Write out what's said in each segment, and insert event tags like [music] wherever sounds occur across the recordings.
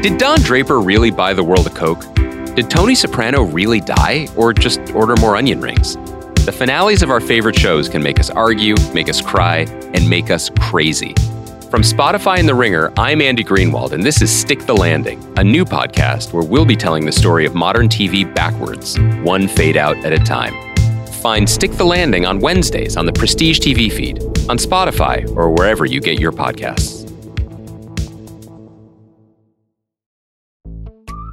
Did Don Draper really buy the world a Coke? Did Tony Soprano really die, or just order more onion rings? The finales of our favorite shows can make us argue, make us cry, and make us crazy. From Spotify and The Ringer, I'm Andy Greenwald, and this is Stick the Landing, a new podcast where we'll be telling the story of modern TV backwards, one fade out at a time. Find Stick the Landing on Wednesdays on the Prestige TV feed, on Spotify, or wherever you get your podcasts.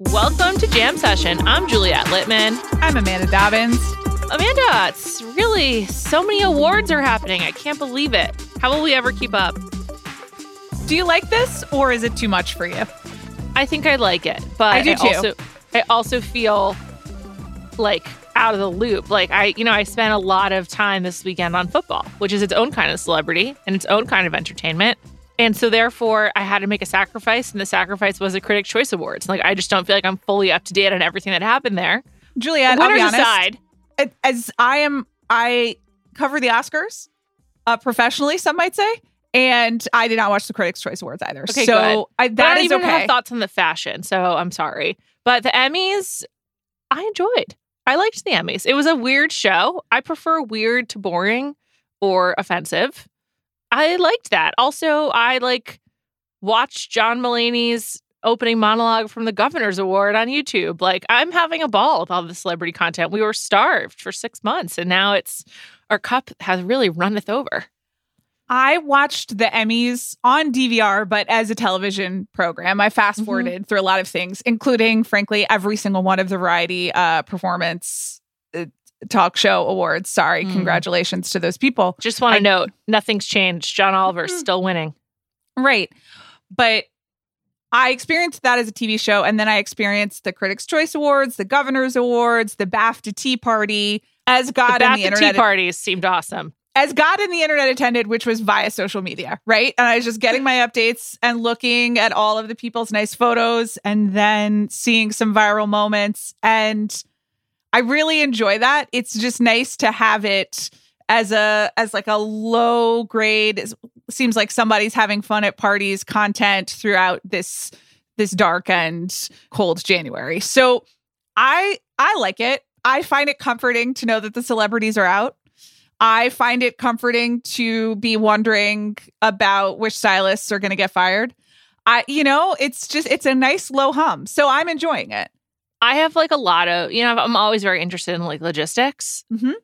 Welcome to Jam Session. I'm Juliet Litman. I'm Amanda Dobbins. Amanda, it's really so many awards are happening. I can't believe it. How will we ever keep up? Do you like this or is it too much for you? I think I like it, but I do too. Also, I also feel like out of the loop. Like I, you know, I spent a lot of time this weekend on football, which is its own kind of celebrity and its own kind of entertainment. And so therefore I had to make a sacrifice and the sacrifice was a Critics Choice Awards. Like I just don't feel like I'm fully up to date on everything that happened there. Juliet, Winners honest. aside, As I am, I cover the Oscars uh, professionally, some might say, and I did not watch the Critics' Choice Awards either. Okay, so. I, But I that don't even okay. have thoughts on the fashion, so I'm sorry. But the Emmys, I enjoyed. I liked the Emmys. It was a weird show. I prefer weird to boring or offensive. I liked that. Also, I like watched John Mulaney's opening monologue from the Governor's Award on YouTube. Like, I'm having a ball with all the celebrity content. We were starved for six months, and now it's our cup has really runneth over. I watched the Emmys on DVR, but as a television program, I fast forwarded through a lot of things, including, frankly, every single one of the variety uh, performance talk show awards. Sorry, Mm. congratulations to those people. Just want to note, nothing's changed. John Oliver's Mhm. still winning. Right. But I experienced that as a TV show. And then I experienced the Critics' Choice Awards, the Governor's Awards, the BAFTA Tea Party, as God the and the internet. tea parties seemed awesome. as God and the internet attended, which was via social media, right? And I was just getting my updates and looking at all of the people's nice photos and then seeing some viral moments. And I really enjoy that. It's just nice to have it as a as like a low grade seems like somebody's having fun at parties content throughout this this dark and cold January. So I I like it. I find it comforting to know that the celebrities are out. I find it comforting to be wondering about which stylists are going to get fired. I, you know, it's just, it's a nice low hum. So I'm enjoying it. I have like a lot of, you know, I'm always very interested in like logistics Mhm.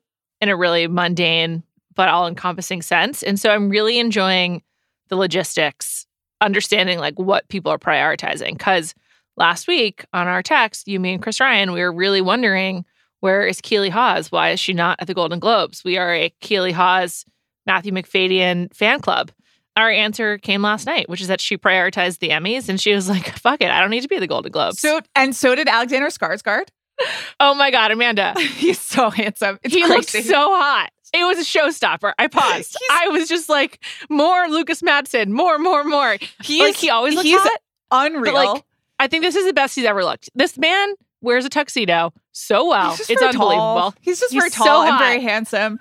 in a really mundane but all encompassing sense. And so I'm really enjoying the logistics, understanding like what people are prioritizing. Cause last week on our text, you, me, and Chris Ryan, we were really wondering where is Keeley Hawes? Why is she not at the Golden Globes? We are a Keeley Hawes, Matthew Macfadyen fan club. Our answer came last night, which is that she prioritized the Emmys and she was like, fuck it, I don't need to be the Golden Globes. So, and so did Alexander Skarsgård. [laughs] oh my God, Amanda. [laughs] He's so handsome. It's he crazy. so hot. It was a showstopper. I [laughs] paused. I was just like, more Lukas Matsson, more, more, more. He like he always looks he's hot. unreal. Like, I think this is the best he's ever looked. This man wears a tuxedo so well. It's unbelievable. Tall. He's just He's very so tall and hot. very handsome.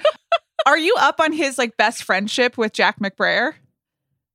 Are you up on his like best friendship with Jack McBrayer?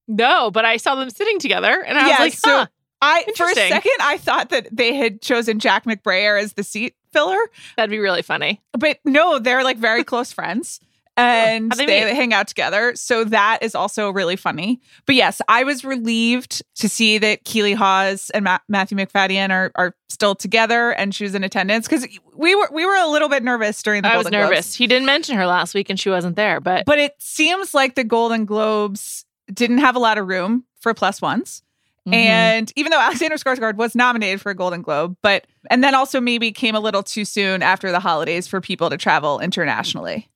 No, but I saw them sitting together and I Yeah, was like, so- huh, I for a second I thought that they had chosen Jack McBrayer as the seat filler, that'd be really funny. but no, they're like very close friends. [laughs] Oh, and How'd they they, hang out together. So that is also really funny. But yes, I was relieved to see that Keeley Hawes and Ma- Matthew Macfadyen are are still together and she was in attendance because we were we were a little bit nervous during the I was Golden Globes. nervous. He didn't mention her last week and she wasn't there, but But it seems like the Golden Globes didn't have a lot of room for plus ones. Mhm. And even though Alexander Skarsgård was nominated for a Golden Globe, but and then also maybe came a little too soon after the holidays for people to travel internationally.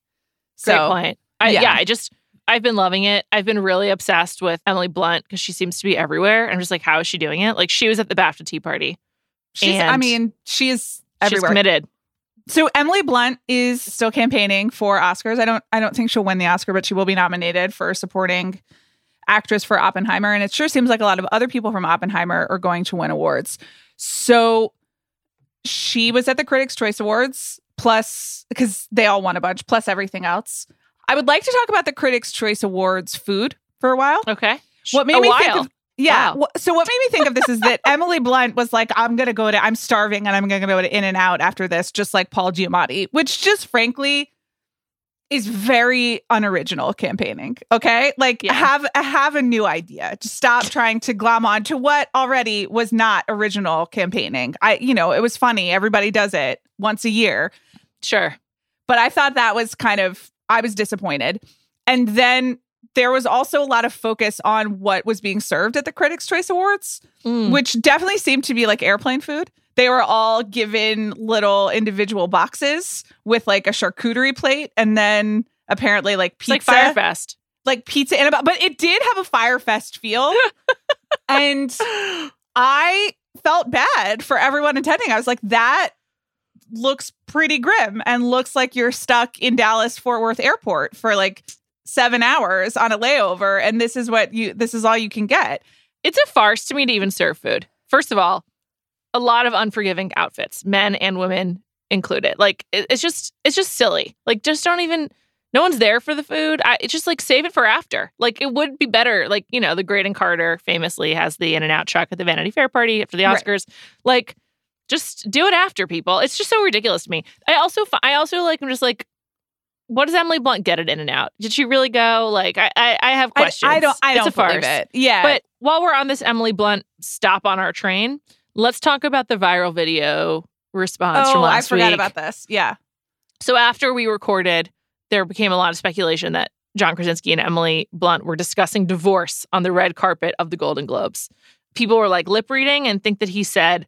Great So point. I, yeah. yeah. I just I've been loving it. I've been really obsessed with Emily Blunt because she seems to be everywhere. I'm just like, how is she doing it? Like she was at the BAFTA tea party. she's I mean, she is She's everywhere. committed. So Emily Blunt is still campaigning for Oscars. I don't I don't think she'll win the Oscar, but she will be nominated for supporting actress for Oppenheimer. And it sure seems like a lot of other people from Oppenheimer are going to win awards. So she was at the Critics' Choice Awards, plus because they all won a bunch, plus everything else. I would like to talk about the Critics' Choice Awards food for a while. Okay. What made a me while. think of yeah. Wow. So what made me think of this is that [laughs] Emily Blunt was like, I'm gonna go to I'm starving and I'm gonna go to In and Out after this, just like Paul Giamatti, which just frankly is very unoriginal campaigning. Okay. Like Yeah. have have a new idea. Just stop [laughs] trying to glom on to what already was not original campaigning. I, you know, it was funny. Everybody does it once a year Sure. but I thought that was kind of I was disappointed. And then there was also a lot of focus on what was being served at the Critics' Choice Awards, Mm. which definitely seemed to be like airplane food. They were all given little individual boxes with like a charcuterie plate and then apparently like It's like pizza, Fyre Fest. like pizza in about, but it did have a Fyre Fest feel. [laughs] and I felt bad for everyone attending. I was like, that looks pretty grim and looks like you're stuck in Dallas Fort Worth Airport for like seven hours on a layover, and this is what you this is all you can get. It's a farce to me to even serve food. First of all, a lot of unforgiving outfits, men and women included. Like it- it's just it's just silly. Like just don't even no one's there for the food. I, it's just like save it for after. Like it would be better. Like you know, the Graydon Carter famously has the In and Out truck at the Vanity Fair party after the Right. Oscars. Like just do it after people. It's just so ridiculous to me. I also I also like I'm just like. What does Emily Blunt get at In and Out? Did she really go? Like, I, I, I have I, questions. I don't I It's don't a farce. believe it. Yeah, But while we're on this Emily Blunt stop on our train, let's talk about the viral video response from oh, I forgot week. about this. Yeah, So after we recorded, there became a lot of speculation that John Krasinski and Emily Blunt were discussing divorce on the red carpet of the Golden Globes. People were like lip reading and think that he said,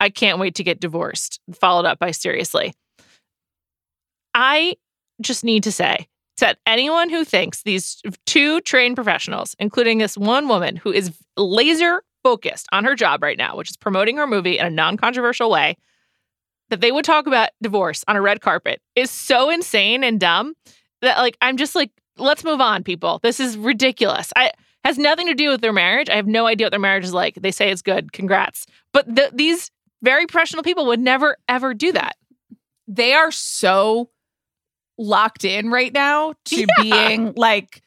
I can't wait to get divorced, followed up by seriously. I just need to say that anyone who thinks these two trained professionals, including this one woman who is laser focused on her job right now, which is promoting her movie in a non controversial way, that they would talk about divorce on a red carpet is so insane and dumb that like I'm just like let's move on people. This is ridiculous. I has nothing to do with their marriage. I have no idea what their marriage is like. They say it's good. Congrats. But the, these very professional people would never ever do that. they are so locked in right now to Yeah. being like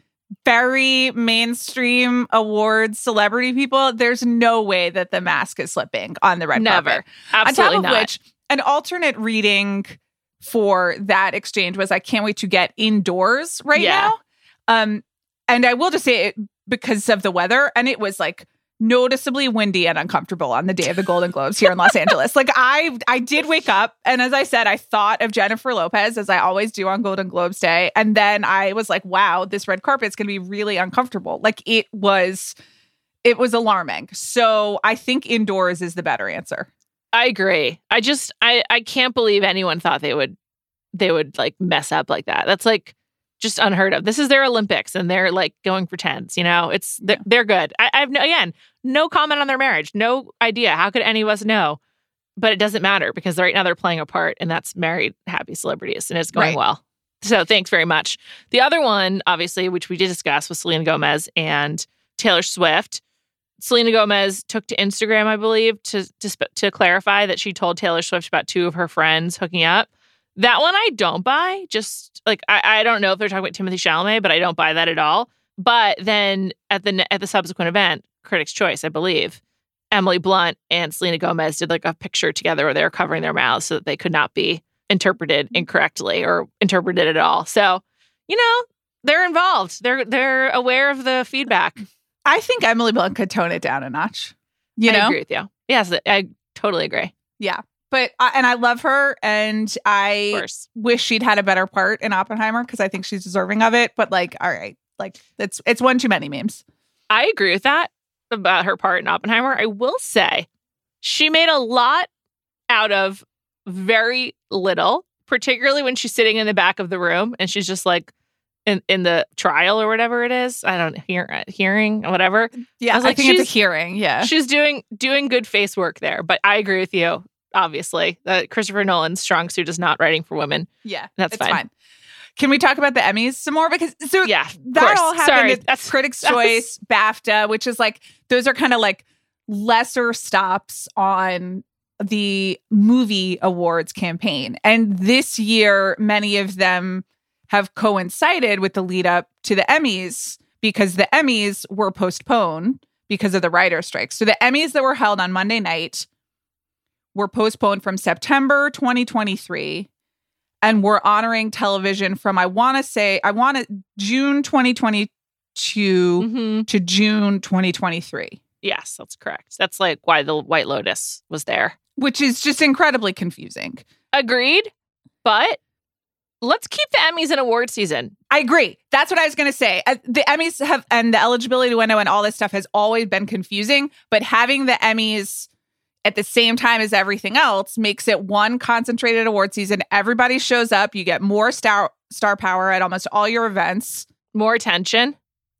very mainstream awards celebrity people. There's no way that the mask is slipping on the red Never. carpet. Absolutely on top of not. which, an alternate reading for that exchange was I can't wait to get indoors right Yeah. now. Um, and I will just say it because of the weather, and it was like noticeably windy and uncomfortable on the day of the Golden Globes here in Los Angeles. Like I I did wake up and as I said, I thought of Jennifer Lopez as I always do on Golden Globes Day. And then I was like, wow, this red carpet's gonna be really uncomfortable. Like it was it was alarming. So I think indoors is the better answer. I agree. I just I I can't believe anyone thought they would they would like mess up like that. That's like just unheard of. This is their Olympics and they're like going for tens, you know? It's they're, they're good. I, I have no again, no comment on their marriage. No idea. How could any of us know? But it doesn't matter because right now they're playing a part and that's married happy celebrities and it's going Right. well. So thanks very much. The other one, obviously, which we did discuss was Selena Gomez and Taylor Swift. Selena Gomez took to Instagram, I believe, to to to clarify that she told Taylor Swift about two of her friends hooking up. That one I don't buy. Just like I, I don't know if they're talking about Timothée Chalamet, but I don't buy that at all. But then at the at the subsequent event, Critics' Choice, I believe, Emily Blunt and Selena Gomez did like a picture together where they were covering their mouths so that they could not be interpreted mm-hmm. incorrectly or interpreted at all. So, you know, they're involved. They're they're aware of the feedback. I think Emily Blunt could tone it down a notch. You I know? agree with you. Yes, I totally agree. Yeah. But I and I love her and I wish she'd had a better part in Oppenheimer because I think she's deserving of it. But like, all right, like it's it's one too many memes. I agree with that about her part in Oppenheimer. I will say she made a lot out of very little, particularly when she's sitting in the back of the room and she's just like in, in the trial or whatever it is. I don't hear uh, hearing or whatever. Yeah, I was I, like, think it's a she's- hearing. Yeah, She's doing doing good face work there. But I agree with you. Obviously. That Christopher Nolan's strong suit is not writing for women. Yeah, That's it's fine. Can we talk about the Emmys some more? Because so Yeah, that course. all happened Sorry, at that's- [laughs] Critics' that's- Choice, BAFTA, which is like those are kind of like lesser stops on the movie awards campaign. And this year, many of them have coincided with the lead up to the Emmys because the Emmys were postponed because of the writer strike. So the Emmys that were held on Monday night were postponed from September 2023 and we're honoring television from I want to say I want to June 2022 Mhm. to June 2023, Yes, that's correct. That's like why the White Lotus was there. which is just incredibly confusing. Agreed. But let's keep the Emmys in award season. I agree. That's what I was going to say. Uh, The Emmys have and the eligibility window and all this stuff has always been confusing, but having the Emmys at the same time as everything else makes it one concentrated award season. Everybody shows up, you get more star star power at almost all your events. More attention.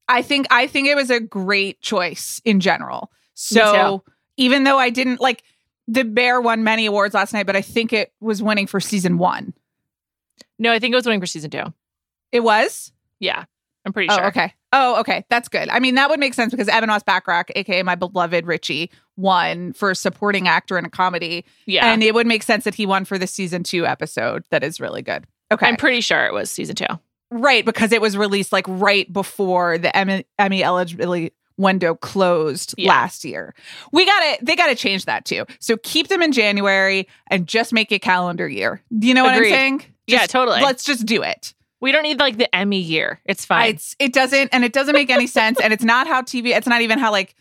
I think I think it was a great choice in general. So even though I didn't like the Bear won many awards last night, but I think it was winning for season one. No, I think it was winning for season two. It was. Yeah, I'm pretty Oh, sure. okay. Oh, okay. That's good. I mean, that would make sense because Ebon Moss-Bachrach, aka my beloved Richie, won for supporting actor in a comedy, Yeah. and it would make sense that he won for the season two episode. That is really good. Okay, I'm pretty sure it was season two. right because it was released like right before the Emmy, Emmy eligibility window closed Yeah. last year. We got to They got to change that too. So keep them in January and just make it calendar year. Do you know Agreed. what I'm saying? Yeah, totally. Let's just do it. We don't need like the Emmy year. It's fine. It's it doesn't and it doesn't make any sense and it's not how TV it's not even how like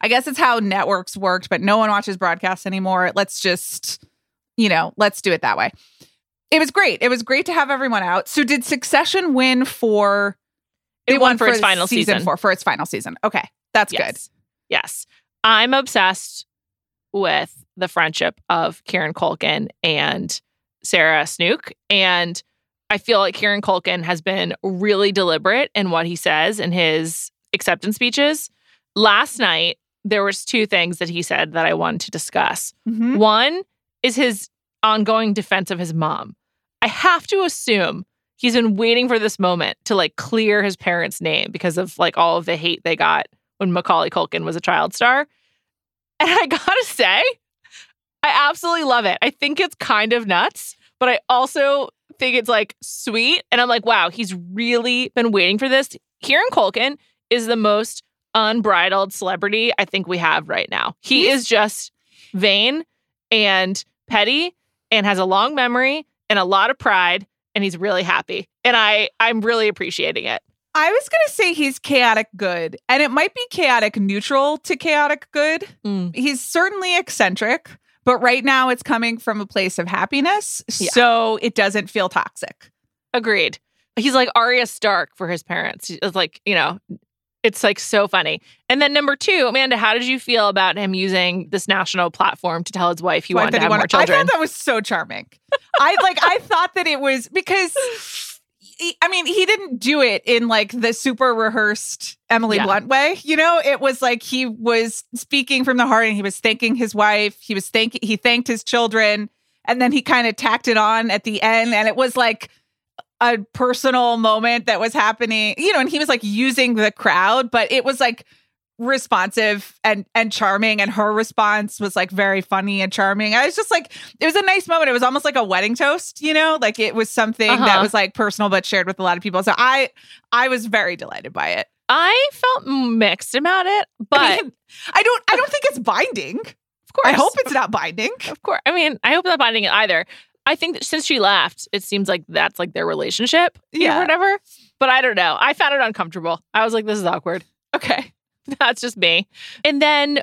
I guess it's how networks worked but no one watches broadcasts anymore. Let's just you know, let's do it that way. It was great. It was great to have everyone out. So did Succession win for It they won for its final season. 4 for its final season. Okay. That's good. yes. Yes. I'm obsessed with the friendship of Kieran Culkin and Sarah Snook. And I feel like Kieran Culkin has been really deliberate in what he says in his acceptance speeches. Last night, there was two things that he said that I wanted to discuss. Mhm. One is his ongoing defense of his mom. I have to assume he's been waiting for this moment to like clear his parents' name because of like all of the hate they got when Macaulay Culkin was a child star. And I gotta say, I absolutely love it. I think it's kind of nuts, but I also think it's like sweet. And I'm like, wow, he's really been waiting for this. Kieran Culkin is the most unbridled celebrity I think we have right now. He is just vain and petty and has a long memory and a lot of pride and he's really happy. And I I'm really appreciating it. I was going to say he's chaotic good and it might be chaotic neutral to chaotic good. Mm. He's certainly eccentric, but right now it's coming from a place of happiness, Yeah. so it doesn't feel toxic. Agreed. He's like Arya Stark for his parents. It's like, you know, it's like so funny. And then number two, Amanda, how did you feel about him using this national platform to tell his wife he Wife wanted to have more wanted- I children? thought that was so charming. I like I thought that it was because [laughs] I mean, he didn't do it in like the super rehearsed Emily Yeah. Blunt way. You know, it was like he was speaking from the heart and he was thanking his wife. He was thank he thanked his children and then he kind of tacked it on at the end and it was like a personal moment that was happening, you know, and he was like using the crowd, but it was like responsive and and charming and her response was like very funny and charming. I was just like it was a nice moment. It was almost like a wedding toast, you know? Like it was something that Uh-huh. was like personal but shared with a lot of people. So I I was very delighted by it. I felt mixed about it, but I, [laughs] mean, I don't I don't think it's binding. of course. I hope it's not binding. Of course. I mean, I hope not binding it either. I think that since she left, it seems like that's like their relationship Yeah. or whatever. But I don't know. I found it uncomfortable. I was like, this is awkward. Okay. [laughs] That's just me. And then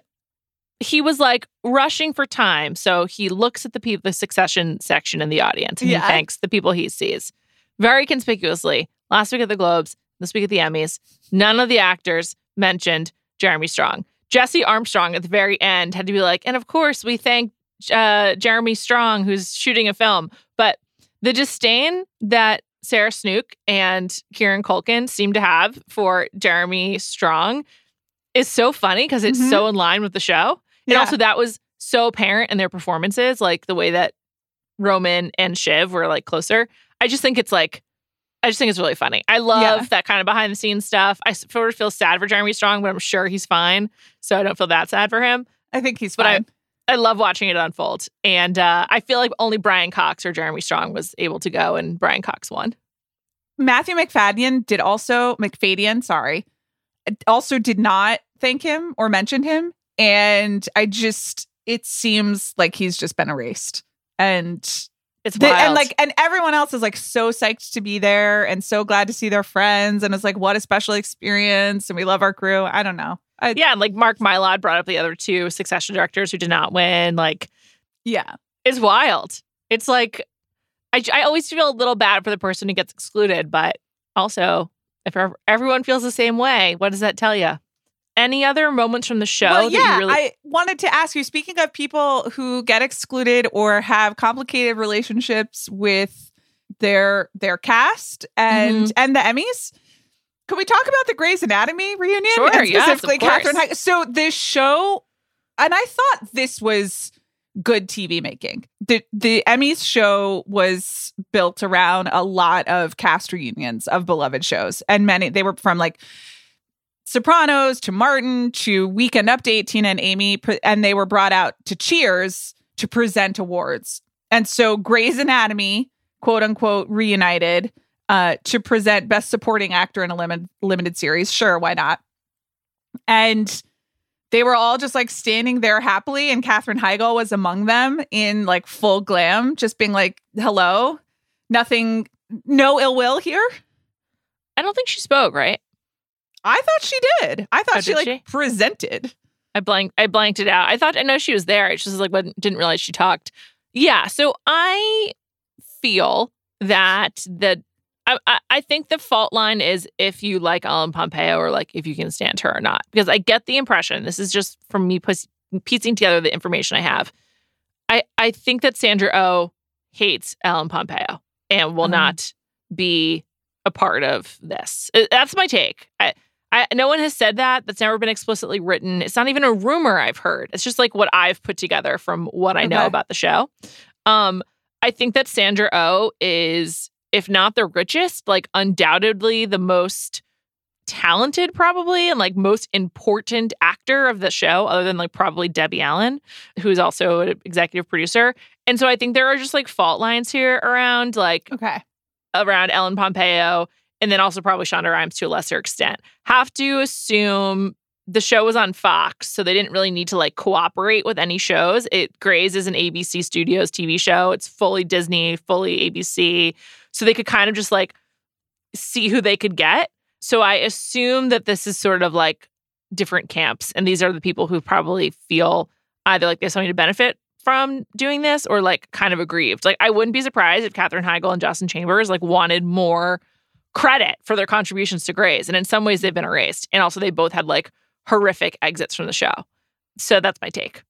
he was like rushing for time. So he looks at the people, the succession section in the audience, and Yeah. he thanks the people he sees very conspicuously. Last week at the Globes, this week at the Emmys, none of the actors mentioned Jeremy Strong. Jesse Armstrong at the very end had to be like, and of course we thank uh, Jeremy Strong who's shooting a film. But the disdain that Sarah Snook and Kieran Culkin seem to have for Jeremy Strong is so funny because it's Mhm. so in line with the show. And Yeah. also, that was so apparent in their performances, like the way that Roman and Shiv were like closer. I just think it's like, I just think it's really funny. I love Yeah. that kind of behind the scenes stuff. I sort of feel sad for Jeremy Strong, but I'm sure he's fine. So I don't feel that sad for him. I think he's But I- fine. I love watching it unfold. And uh, I feel like only Brian Cox or Jeremy Strong was able to go, and Brian Cox won. Matthew Macfadyen did also Macfadyen, sorry, also did not thank him or mention him, and I just it seems like he's just been erased, and It's the- wild. and like and everyone else is like so psyched to be there and so glad to see their friends, and it's like what a special experience, and we love our crew. I don't know, I, yeah, and like Mark Mylod brought up the other two succession directors who did not win. Like, yeah, it's wild. It's like I, I always feel a little bad for the person who gets excluded, but also if everyone feels the same way, what does that tell you? Any other moments from the show Well, that yeah, you really I wanted to ask you. Speaking of people who get excluded or have complicated relationships with their their cast and Mm-hmm. and the Emmys, can we talk about the Grey's Anatomy reunion? Sure, and yes, of specifically course. Katherine. Heigl? So this show, and I thought this was good TV making. The the Emmys show was built around a lot of cast reunions of beloved shows, and many they were from like Sopranos to Martin to Weekend Update, Tina and Amy, and they were brought out to Cheers to present awards. And so Grey's Anatomy, quote unquote, reunited uh, to present Best Supporting Actor in a limit, limited series. Sure, why not? And they were all just like standing there happily, and Katherine Heigl was among them in like full glam, just being like, hello, nothing, no ill will here. I don't think she spoke, right? I thought she did. I thought Oh, she like she? presented. I blank I blanked it out. I thought I know she was there. It's just like didn't realize she talked. Yeah, so I feel that the I, I, I think the fault line is if you like Ellen Pompeo or like if you can stand her or not. Because I get the impression, this is just from me pus- piecing together the information I have. I, I think that Sandra O hates Ellen Pompeo and will Um. not be a part of this. Uh, That's my take. I, I, no one has said that. That's never been explicitly written. It's not even a rumor I've heard. It's just like what I've put together from what I know about the show. Um, I think that Sandra O is, if not the richest, like undoubtedly the most talented, probably, and like most important actor of the show, other than like probably Debbie Allen, who's also an executive producer. And so I think there are just like fault lines here around like Okay. around Ellen Pompeo and then also probably Shonda Rhimes to a lesser extent. Have to assume the show was on Fox, so they didn't really need to like cooperate with any shows. It Grey's is an ABC Studios TV show. It's fully Disney, fully ABC. So they could kind of just like see who they could get. So I assume that this is sort of like different camps. And these are the people who probably feel either like they have something to benefit from doing this or like kind of aggrieved. Like I wouldn't be surprised if Katherine Heigl and Justin Chambers like wanted more credit for their contributions to Grey's. And in some ways they've been erased. And also they both had like horrific exits from the show. So that's my take.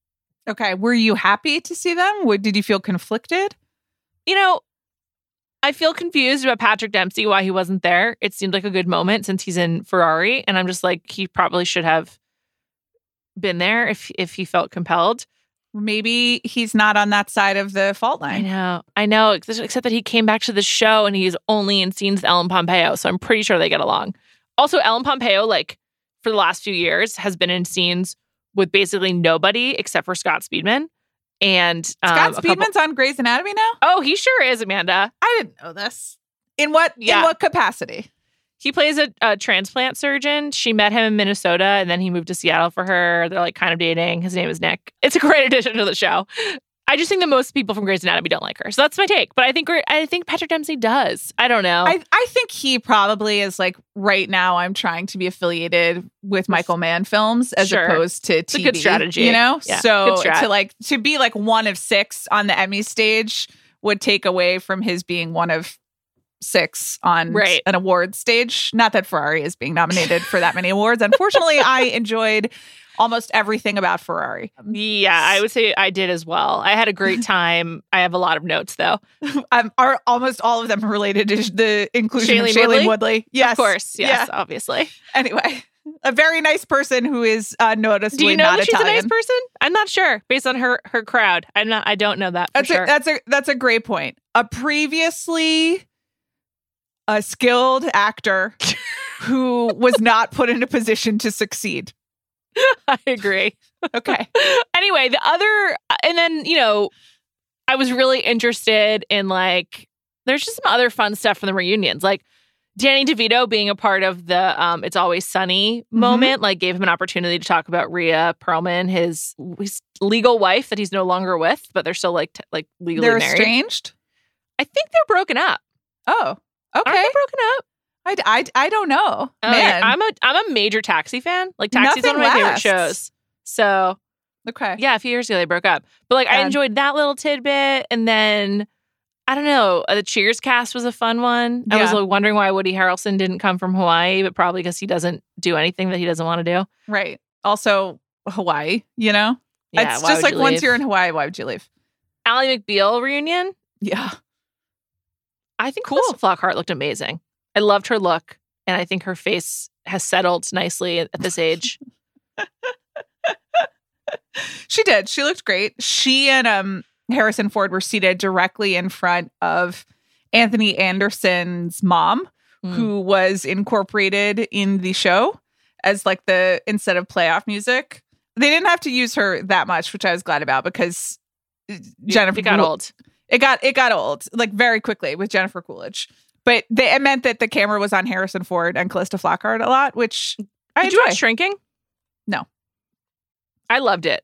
Okay. Were you happy to see them? What, did you feel conflicted? You know, I feel confused about Patrick Dempsey, why he wasn't there. It seemed like a good moment since he's in Ferrari. And I'm just like, he probably should have been there if if he felt compelled. Maybe he's not on that side of the fault line. I know, I know, except that he came back to the show and he's only in scenes with Ellen Pompeo. So I'm pretty sure they get along. Also, Ellen Pompeo, like for the last few years, has been in scenes with basically nobody except for Scott Speedman. And um, Scott a couple- Speedman's on Grey's Anatomy now? oh, he sure is, Amanda. I didn't know this. In what Yeah. in what capacity? He plays a, a transplant surgeon. She met him in Minnesota and then he moved to Seattle for her. They're like kind of dating. His name is Nick. It's a great [laughs] addition to the show. I just think that most people from Grey's Anatomy don't like her. So that's my take. But I think I think Patrick Dempsey does. I don't know. I, I think he probably is like right now I'm trying to be affiliated with Michael Mann films as Sure. opposed to TV. It's a good strategy. You know? Yeah, so to like to be like one of six on the Emmy stage would take away from his being one of six on Right. an award stage. Not that Ferrari is being nominated for that many awards. Unfortunately, [laughs] I enjoyed almost everything about Ferrari. Yeah, I would say I did as well. I had a great [laughs] time. I have a lot of notes though. [laughs] Um, are almost all of them related to the inclusion Shailene of Shailene Woodley? Woodley? Yes, Of course. Yes, Yeah. obviously. Anyway, a very nice person who is uh, noticeably Do you know not that she's Italian. a nice person? I'm not sure based on her her crowd. I'm not. I don't know that for That's sure. a, that's a that's a great point. A previously a skilled actor [laughs] who was not put in a position to succeed. [laughs] I agree. Okay. [laughs] anyway, the other, and then, you know, I was really interested in like, there's just some other fun stuff from the reunions. Like Danny DeVito being a part of the um, It's Always Sunny Mm-hmm. moment, like gave him an opportunity to talk about Rhea Perlman, his, his legal wife that he's no longer with, but they're still like, t- like legally They're married. estranged. I think they're broken up. Oh, okay. Broken up? I, I, I don't know. Oh, Man. I'm a I'm a major Taxi fan. Like Taxi's one of my Nothing favorite shows. So okay. Yeah, a few years ago they broke up. But like I enjoyed that little tidbit. And then I don't know, uh, the Cheers cast was a fun one. I was like, wondering why Woody Harrelson didn't come from Hawaii, but probably because he doesn't do anything that he doesn't want to do. Right. Also, Hawaii, you know? Yeah, it's just like you once leave? you're in Hawaii, why would you leave? Ally McBeal reunion. Yeah. I think Cool. cool. Flockhart looked amazing. I loved her look, and I think her face has settled nicely at, this age. [laughs] She did. She looked great. She and um Harrison Ford were seated directly in front of Anthony Anderson's mom, Mm. who was incorporated in the show as like the instead of playoff music. They didn't have to use her that much, which I was glad about because uh, Jennifer it got old. It got it got old like very quickly with Jennifer Coolidge. But they, it meant that the camera was on Harrison Ford and Calista Flockhart a lot, which I Did you watch Shrinking? No. I loved it.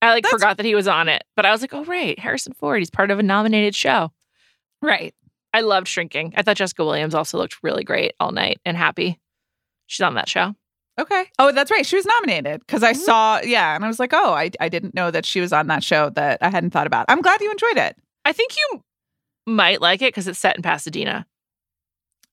I like That's- forgot that he was on it, but I was like, oh right, Harrison Ford. He's part of a nominated show. right. I loved Shrinking. I thought Jessica Williams also looked really great all night and happy. She's on that show. Okay. Oh, that's right. She was nominated because I Mhm. saw, yeah, and I was like, oh, I, I didn't know that she was on that show that I hadn't thought about. I'm glad you enjoyed it. I think you might like it because it's set in Pasadena,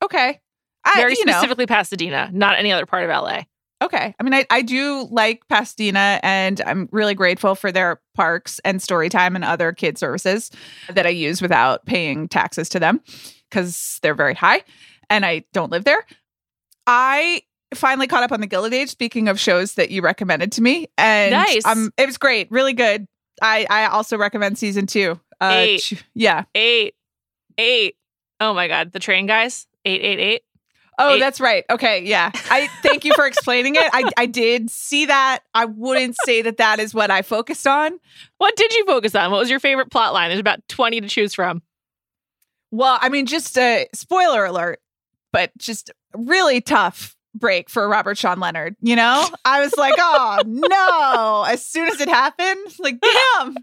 Okay. I, very you know, specifically Pasadena, not any other part of LA. okay. I mean, I, I do like Pasadena and I'm really grateful for their parks and story time and other kid services that I use without paying taxes to them because they're very high and I don't live there. I finally caught up on the Gilded Age. Speaking of shows that you recommended to me, and Nice. um, it was great, really good. I I also recommend season two. Uh, Eight. ch- yeah. Eight, eight. Oh my God, the train guys. Eight, eight, eight. Oh, Eight. that's right. Okay, yeah. I thank you for explaining it. I I did see that. I wouldn't say that that is what I focused on. What did you focus on? What was your favorite plot line? There's about 20 to choose from. Well, I mean, just a spoiler alert, but just really tough break for Robert Sean Leonard. You know, I was like, oh [laughs] no! As soon as it happened, like, damn,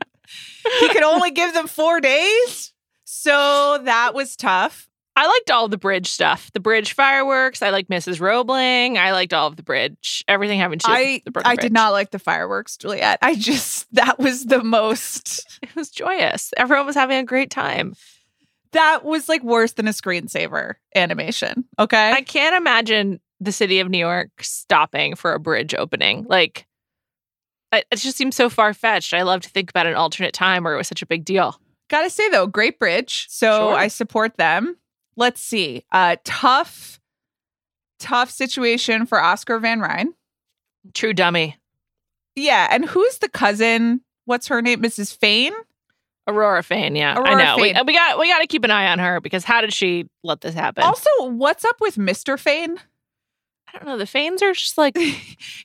he could only give them four days. So that was tough. I liked all the bridge stuff. The bridge fireworks. I liked Mrs. Roebling. I liked all of the bridge. Everything having to do I with the Brooklyn I did not like the fireworks, Juliet. I just [laughs] that was the most. [laughs] It was joyous. Everyone was having a great time. That was like worse than a screensaver animation. Okay. I can't imagine the city of New York stopping for a bridge opening. Like, it it just seems so far fetched. I love to think about an alternate time where it was such a big deal. Gotta say though, great bridge. So Sure. I support them. Let's see. Uh tough, tough situation for Oscar van Rhijn. True dummy. Yeah, and who's the cousin? What's her name? Mrs. Fane? Aurora Fane, yeah, I Aurora know. We, Fane. we got we got to keep an eye on her because how did she let this happen? Also, what's up with Mr. Fane? I don't know. The Fanes are just like [laughs] they're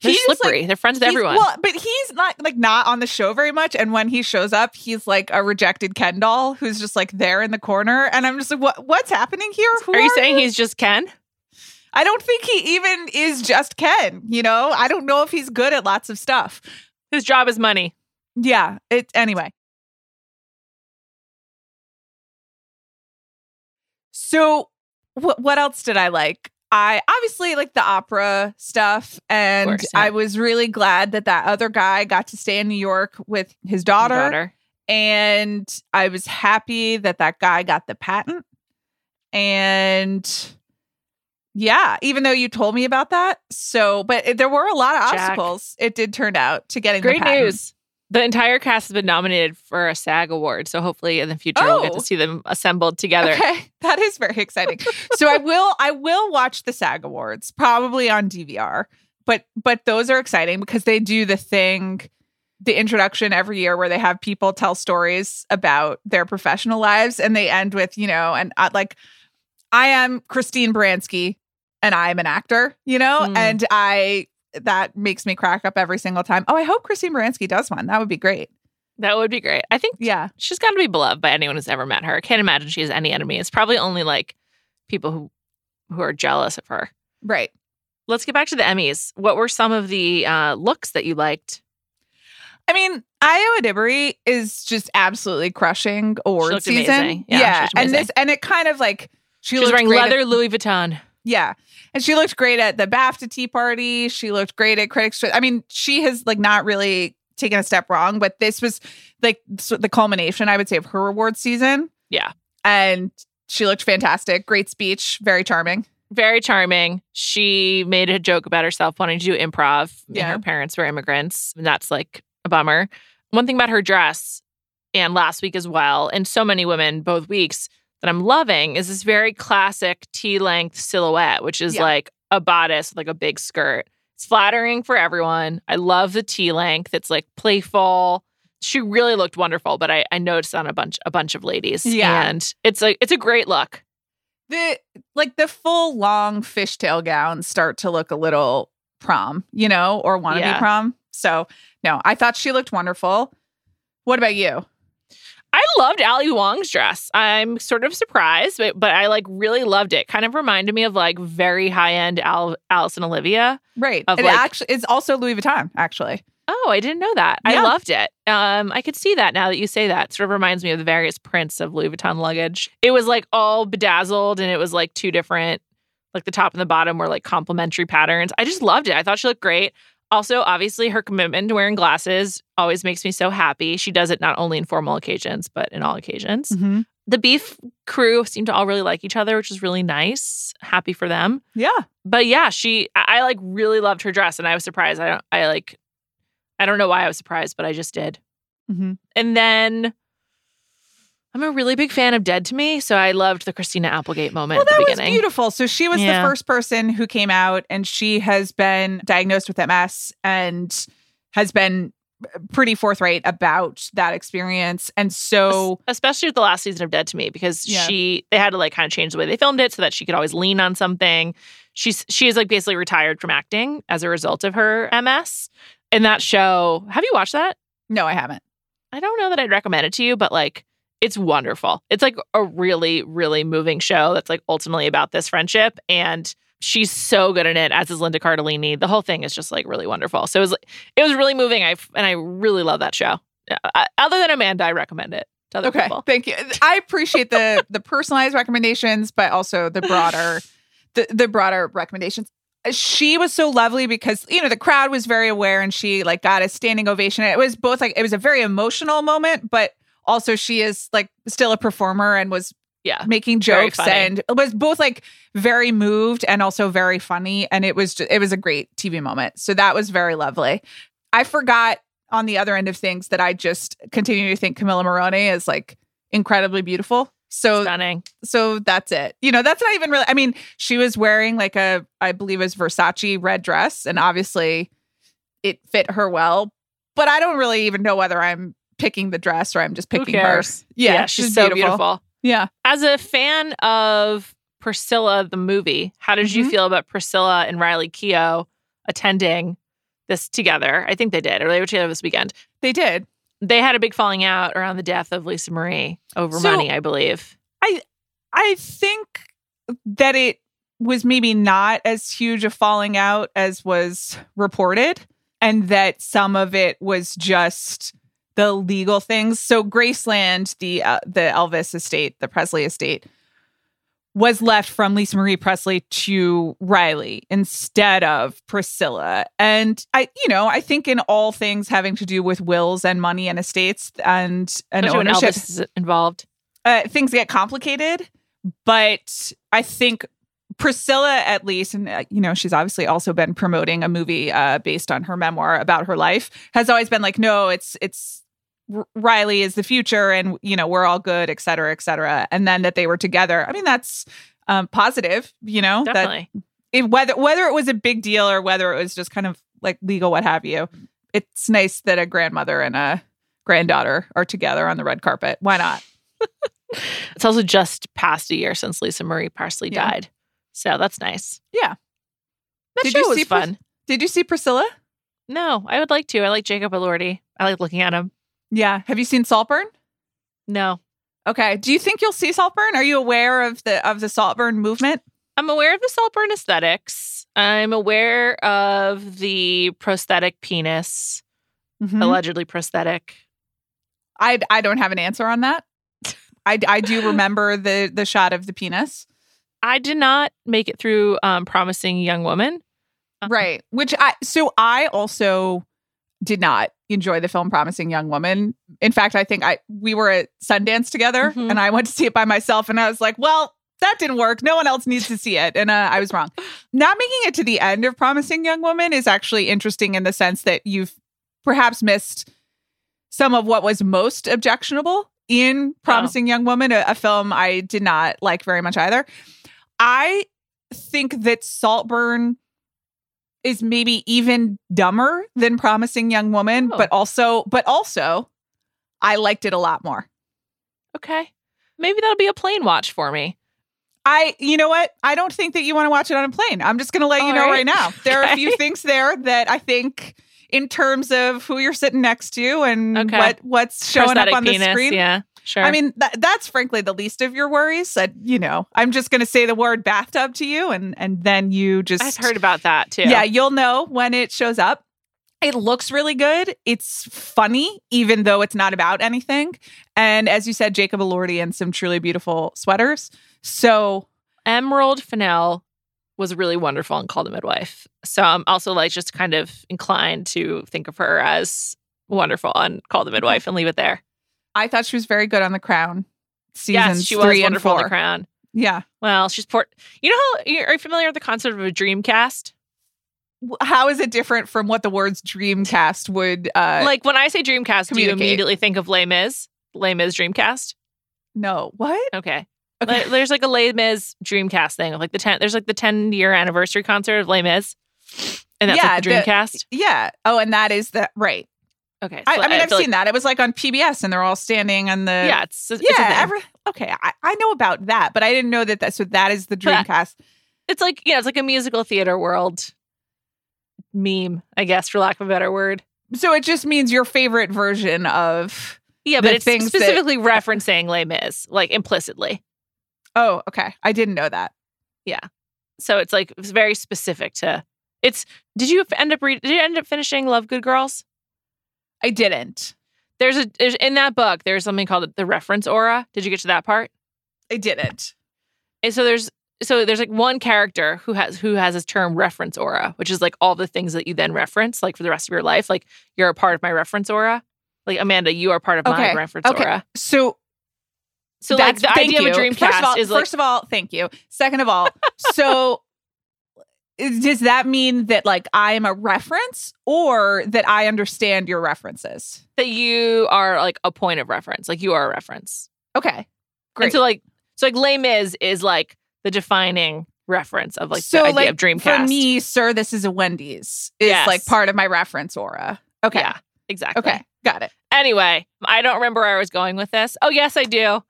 He's like- slippery. they're friends with everyone. Well, but he's not like not on the show very much. And when he shows up, he's like a rejected Ken doll who's just like there in the corner. And I'm just like, what what's happening here? Who are you saying he's just Ken? I don't think he even is just Ken. You know, I don't know if he's good at lots of stuff. His job is money. Yeah. It anyway. So what what else did I like? I obviously like the opera stuff and course, yeah. I was really glad that that other guy got to stay in New York with his daughter, Daughter. and I was happy that that guy got the patent and yeah, even though you told me about that. So, but it- there were a lot of Jack. obstacles it did turn out to getting the Great patent. news. The entire cast has been nominated for a SAG award, so hopefully in the future we'll get Oh. to see them assembled together. Okay, [laughs] that is very exciting. so I will I will watch the SAG Awards probably on DVR but but those are exciting because they do the thing the introduction every year where they have people tell stories about their professional lives and they end with you know and uh, like i am christine baranski and i'm an actor you know Mm. and i that makes me crack up every single time oh i hope christine baranski does one that would be great That would be great. I think yeah she's got to be beloved by anyone who's ever met her. I can't imagine she has any enemy. It's probably only like people who who are jealous of her. right Let's get back to the Emmys. What were some of the uh, looks that you liked? I mean, Ayo Edebiri is just absolutely crushing award season. amazing. Yeah, looked and this and it kind of like she, She was wearing great at- leather Louis Vuitton. Yeah, and she looked great at the BAFTA Tea Party. She looked great at Critics' Choice. I mean, she has like not really taken a step wrong, but this was like the culmination, I would say, of her award season. Yeah. and she looked fantastic. Great speech, very charming. Very charming. She made a joke about herself wanting to do improv. and Yeah. Her parents were immigrants. And that's like a bummer. One thing about her dress, and last week as well, and so many women both weeks that I'm loving is this very classic T length silhouette, which is Yeah. like a bodice with like a big skirt. It's flattering for everyone. I love the T length. It's like playful. She really looked wonderful, but I, I noticed on a bunch a bunch of ladies. Yeah. And it's like it's a great look. the like the full long fishtail gowns start to look a little prom, you know, or wannabe Yeah. prom. So no, I thought she looked wonderful. What about you? I loved Ali Wong's dress. I'm sort of surprised, but but I like really loved it. Kind of reminded me of like very high end Al- Alice and Olivia. Right. Of it like- actually it's also Louis Vuitton, actually. Oh, I didn't know that. Yeah. I loved it. Um, I could see that now that you say that. Sort of reminds me of the various prints of Louis Vuitton luggage. It was like all bedazzled, and it was like two different, like the top and the bottom were like complementary patterns. I just loved it. I thought she looked great. Also, obviously, her commitment to wearing glasses always makes me so happy. She does it not only in formal occasions, but in all occasions. Mm-hmm. the beef crew seem to all really like each other, which is really nice. Happy for them. Yeah. But yeah, she I, I like really loved her dress and I was surprised. I don't I like I don't know why I was surprised, but I just did. Mm-hmm. And then I'm a really big fan of Dead to Me, so I loved the Christina Applegate moment Well, at the that was beautiful. So she was Yeah. the first person who came out, and she has been diagnosed with MS and has been uh, pretty forthright about that experience. And so, Especially with the last season of Dead to Me, because Yeah. she they had to like kind of change the way they filmed it so that she could always lean on something. She's she is like basically retired from acting as a result of her MS. And that show, have you watched that? no, I haven't. I don't know that I'd recommend it to you, but like it's wonderful. It's like a really, really moving show that's like ultimately about this friendship. And she's so good in it, as is Linda Cardellini. The whole thing is just like really wonderful. So it was it was really moving. I and I really love that show. Uh, other than Amanda, I recommend it to other Okay, people. thank you. I appreciate the the personalized recommendations, but also the broader the the broader recommendations. She was so lovely because you know the crowd was very aware, and she like got a standing ovation. It was both like it was a very emotional moment, but also she is like still a performer and was Yeah. making jokes and it was both like very moved and also very funny and it was just, it was a great TV moment. So that was very lovely. I forgot on the other end of things that I just continue to think Camila Morrone is like incredibly beautiful. So Stunning. so that's it. You know, that's not even really I mean, she was wearing like a I believe it was Versace red dress and obviously it fit her well, but I don't really even know whether I'm picking the dress or I'm just picking her. cares? Yeah, she's, so beautiful. Yeah. As a fan of Priscilla the movie, how did you Mhm. feel about Priscilla and Riley Keough attending this together? I think they did, or they were together this weekend. They did. They had a big falling out around the death of Lisa Marie over So- money, I believe. I I think that it was maybe not as huge a falling out as was reported, and that some of it was just the legal things. So Graceland, the uh, the Elvis estate, the Presley estate, was left from Lisa Marie Presley to Riley instead of Priscilla. And I, you know, I think in all things having to do with wills and money and estates and and when ownership, Elvis is involved. uh, things get complicated, but I think Priscilla, at least, and uh, you know, she's obviously also been promoting a movie uh, based on her memoir about her life, has always been like, no, it's it's Riley is the future, and you know, we're all good, et cetera, et cetera. And then that they were together. I mean, that's um, positive, you know, that Definitely. it, whether whether it was a big deal or whether it was just kind of like legal, what have you. It's nice that a grandmother and a granddaughter are together on the red carpet. Why not? [laughs] It's also just past a year since Lisa Marie Presley Yeah. died. So that's nice. Yeah. That Did show you was Pris- fun. Did you see Priscilla? no, I would like to. I like Jacob Elordi. I like looking at him. Yeah. Have you seen Saltburn? No. Okay. Do you think you'll see Saltburn? Are you aware of the of the Saltburn movement? I'm aware of the Saltburn aesthetics. I'm aware of the prosthetic penis, Mhm. allegedly prosthetic. I I don't have an answer on that. I, I do [laughs] remember the the shot of the penis. I did not make it through um, Promising Young Woman. Uh, Right. Which I so I also did not enjoy the film Promising Young Woman. In fact, I think I we were at Sundance together Mhm. and I went to see it by myself and I was like, well, that didn't work. No one else needs to see it. And uh, I was wrong. Not making it to the end of Promising Young Woman is actually interesting in the sense that you've perhaps missed some of what was most objectionable in Promising Young Woman, a, a film I did not like very much either. I think that Saltburn is maybe even dumber than Promising Young Woman, Oh. but also, but also, I liked it a lot more. Okay. Maybe that'll be a plane watch for me. I, you know what? I don't think that you want to watch it on a plane. I'm just going to let you know right. right now. There are a few things there that I think, in terms of who you're sitting next to and Okay. what what's showing prosthetic up on the penis. screen. Yeah. Sure. I mean, that, that's frankly the least of your worries. That you know, I'm just going to say the word bathtub to you, and and then you just I've heard about that too. Yeah, you'll know when it shows up. It looks really good. It's funny, even though it's not about anything. And as you said, Jacob Elordi and some truly beautiful sweaters. So Emerald Fennell was really wonderful and called a midwife. So I'm also like just kind of inclined to think of her as wonderful and call the midwife and leave it there. I thought she was very good on The Crown. Seasons yes, she was three and wonderful on four. the crown. Yeah. Well, she's port. You know how are you familiar with the concept of a dream cast? How is it different from what the words Dreamcast would uh like when I say Dreamcast, do you immediately think of Les Mis? Les Mis Dreamcast. no. What? Okay. Okay. There's like a Les Mis Dreamcast thing of like the ten. There's like the 10 year anniversary concert of Les Mis, and that's Yeah, like the the- Dreamcast. Yeah. Oh, and that is the right. Okay. I, so I mean, I've seen like- that. It was like on PBS, and they're all standing on the Yeah, it's, it's yeah. Every, okay, I, I know about that, but I didn't know that. That so that is the. Dreamcast. it's like yeah, it's like a musical theater world meme, I guess, for lack of a better word. So it just means your favorite version of. Yeah, but it's things that- specifically referencing Les Mis, like implicitly. Oh, okay. I didn't know that. Yeah, so it's like it's very specific to. It's. Did you end up read? Did you end up finishing Love Good Girls? I didn't. There's a there's, in that book. There's something called the reference aura. Did you get to that part? I didn't. And so there's so there's like one character who has who has this term reference aura, which is like all the things that you then reference, like for the rest of your life. Like you're a part of my reference aura. Like Amanda, you are part of my reference okay. aura. So So like that's the thank idea of a you. dream First of all, is like first of all, thank you. Second of all, [laughs] so does that mean that like I am a reference, or that I understand your references? that you are like a point of reference. Like you are a reference. Okay, great. And so like so like Les Mis is like the defining reference of like so the idea like of Dreamcast. for me, sir, this is a Wendy's. Is Yes. like part of my reference aura. Okay. Yeah, exactly. Okay. Got it. Anyway, I don't remember where I was going with this. Oh, yes, I do.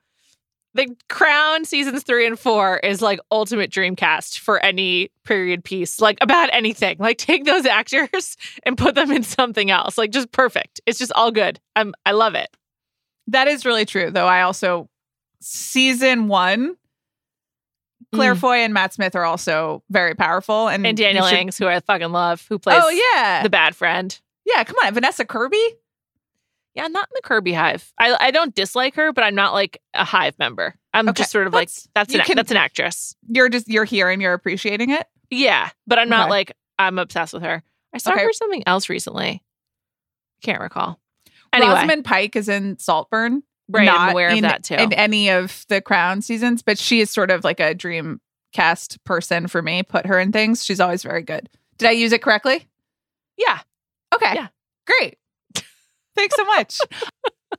The Crown seasons three and four is like ultimate dreamcast for any period piece, like about anything. Like take those [laughs] actors and put them in something else. Like just perfect. It's just all good. I'm I love it. That is really true, though. I also season one, Claire Mm. Foy and Matt Smith are also very powerful, and And Daniel should- Ings, who I fucking love, who plays Oh yeah, the bad friend. yeah. Come on, Vanessa Kirby. Yeah, not in the Kirby Hive. I I don't dislike her, but I'm not like a Hive member. I'm Okay, just sort of that's- like that's an can- that's an actress. You're just you're here and you're appreciating it. Yeah, but I'm not Okay. like I'm obsessed with her. I saw Okay. her something else recently. Can't recall. Anyway, Rosamund Pike is in Saltburn. right, not I'm aware of in, that too. In any of the Crown seasons, but she is sort of like a dream cast person for me. Put her in things. She's always very good. Did I use it correctly? yeah, Okay. Yeah. Great. Thanks so much.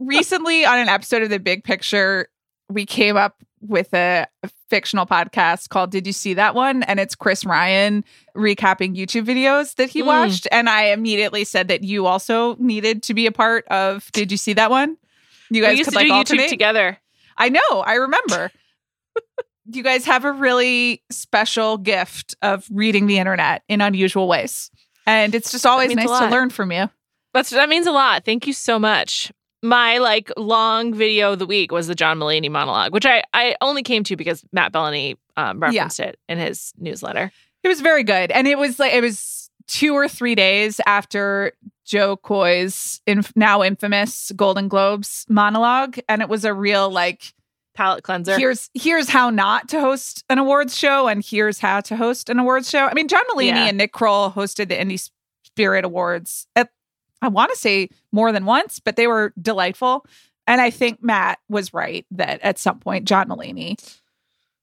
Recently, on an episode of The Big Picture, we came up with a fictional podcast called Did You See That One? And it's Chris Ryan recapping YouTube videos that he Mm. watched. And I immediately said that you also needed to be a part of Did You See That One? You we guys used could to like do alternate. YouTube together. I know, I remember. you guys have a really special gift of reading the internet in unusual ways. And it's just always nice to learn from you. That's that means a lot. Thank you so much. My like long video of the week was the John Mulaney monologue, which I I only came to because Matt Belloni um, referenced it in his newsletter. It was very good. And it was like, it was two or three days after Jo Koy's inf- now infamous Golden Globes monologue. And it was a real like, Palate cleanser. here's here's how not to host an awards show and here's how to host an awards show. I mean, John Mulaney Yeah. and Nick Kroll hosted the Indie Spirit Awards at I want to say more than once, but they were delightful. And I think Matt was right that at some point John Mulaney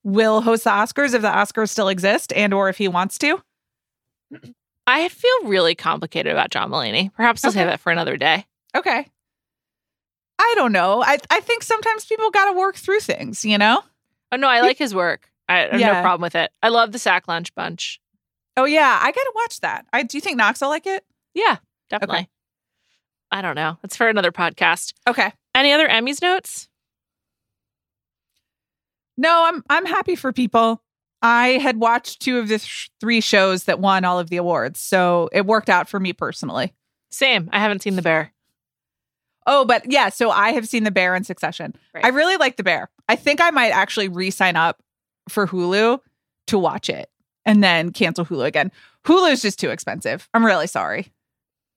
will host the Oscars if the Oscars still exist and or if he wants to. [clears throat] I feel really complicated about John Mulaney. Perhaps I'll Okay. say that for another day. Okay. I don't know. I I think sometimes people got to work through things, you know? Oh no, I like his work. I have Yeah. no problem with it. I love the Sack Lunch Bunch. Oh yeah, I got to watch that. I do you think Knox will like it? Yeah, definitely. I don't know. It's for another podcast. Okay. Any other Emmys notes? No, I'm I'm happy for people. I had watched two of the th- three shows that won all of the awards, so it worked out for me personally. Same. I haven't seen The Bear. Oh, but yeah, so I have seen The Bear in Succession. Right. I really like The Bear. I think I might actually re-sign up for Hulu to watch it and then cancel Hulu again. Hulu's just too expensive. I'm really sorry.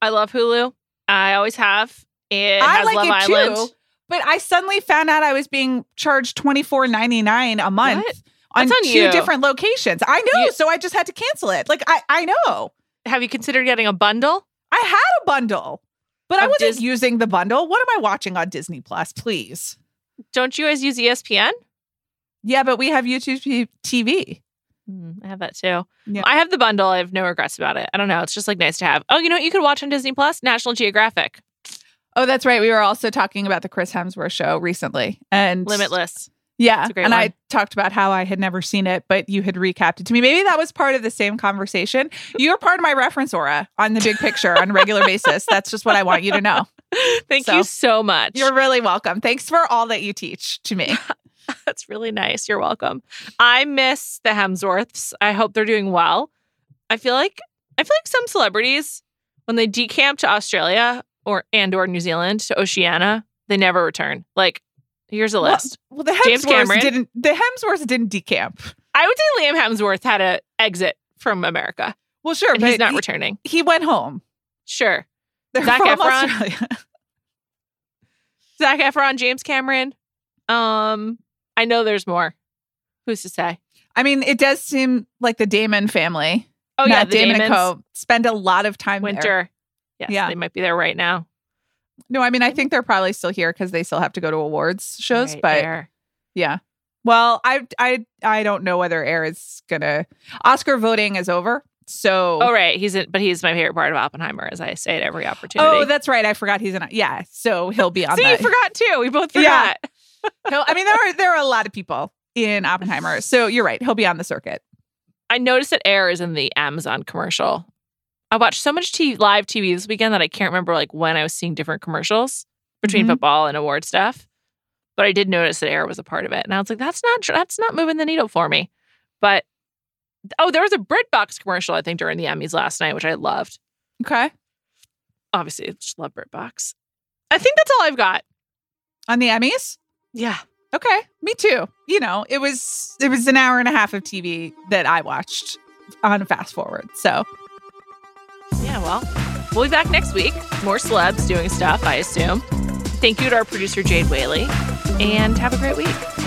I love Hulu. I always have. It I has like Love it Island. too, but I suddenly found out I was being charged twenty four ninety nine a month What? on, on two you. different locations. I know, You- so I just had to cancel it. Like I, I know Have you considered getting a bundle? I had a bundle, but I wasn't Dis- using the bundle. What am I watching on Disney Plus? Please. Don't you guys use ESPN? Yeah, but we have YouTube TV. Hmm, I have that too. I have the bundle. I have no regrets about it. I don't know. It's just like nice to have. Oh, you know what you could watch on Disney Plus? National Geographic. Oh, that's right. We were also talking about the Chris Hemsworth show recently, and Limitless. Yeah, It's a great and I talked about how I had never seen it, but you had recapped it to me. Maybe that was part of the same conversation. You're part of my reference aura on the big picture on a regular basis. That's just what I want you to know. [laughs] Thank So, you so much. You're really welcome. Thanks for all that you teach to me. [laughs] [laughs] That's really nice. You're welcome. I miss the Hemsworths. I hope they're doing well. I feel like I feel like some celebrities when they decamp to Australia or and or New Zealand to Oceania, they never return. Like here's a list. Well, the James Hemsworths didn't. The Hemsworths didn't decamp. I would say Liam Hemsworth had to exit from America Well, sure, but he's not he, returning. he went home. Sure. They're Zac from Efron. Australia. [laughs] Zac Efron, James Cameron. Um, I know there's more. Who's to say? I mean, it does seem like the Damon family, Oh yeah, Damon and Co. spend a lot of time there. Winter. Yes, Yeah. they might be there right now. No, I mean, I think they're probably still here because they still have to go to awards shows. Right but there. yeah, well, I I I don't know whether Air is gonna. Oscar voting is over, so. Oh right, he's in, but he's my favorite part of Oppenheimer, as I say at every opportunity. Oh, that's right. I forgot he's in. Yeah, so he'll be on. See, you forgot too. We both forgot. Yeah. He'll- I mean, there are there are a lot of people in Oppenheimer, so you're right. He'll be on the circuit. I noticed that Air is in the Amazon commercial. I watched so much TV, live TV this weekend that I can't remember like when I was seeing different commercials between Mhm. football and award stuff. But I did notice that Air was a part of it, and I was like, "That's not that's not moving the needle for me." But oh, there was a BritBox commercial I think during the Emmys last night, which I loved. Okay, Obviously, I just love BritBox. I think that's all I've got. on the Emmys. Yeah, Okay, me too. You know, it was it was an hour and a half of TV that I watched on fast forward. So yeah. Well, we'll be back next week. More celebs doing stuff, I assume. Thank you to our producer Jade Whaley, and have a great week.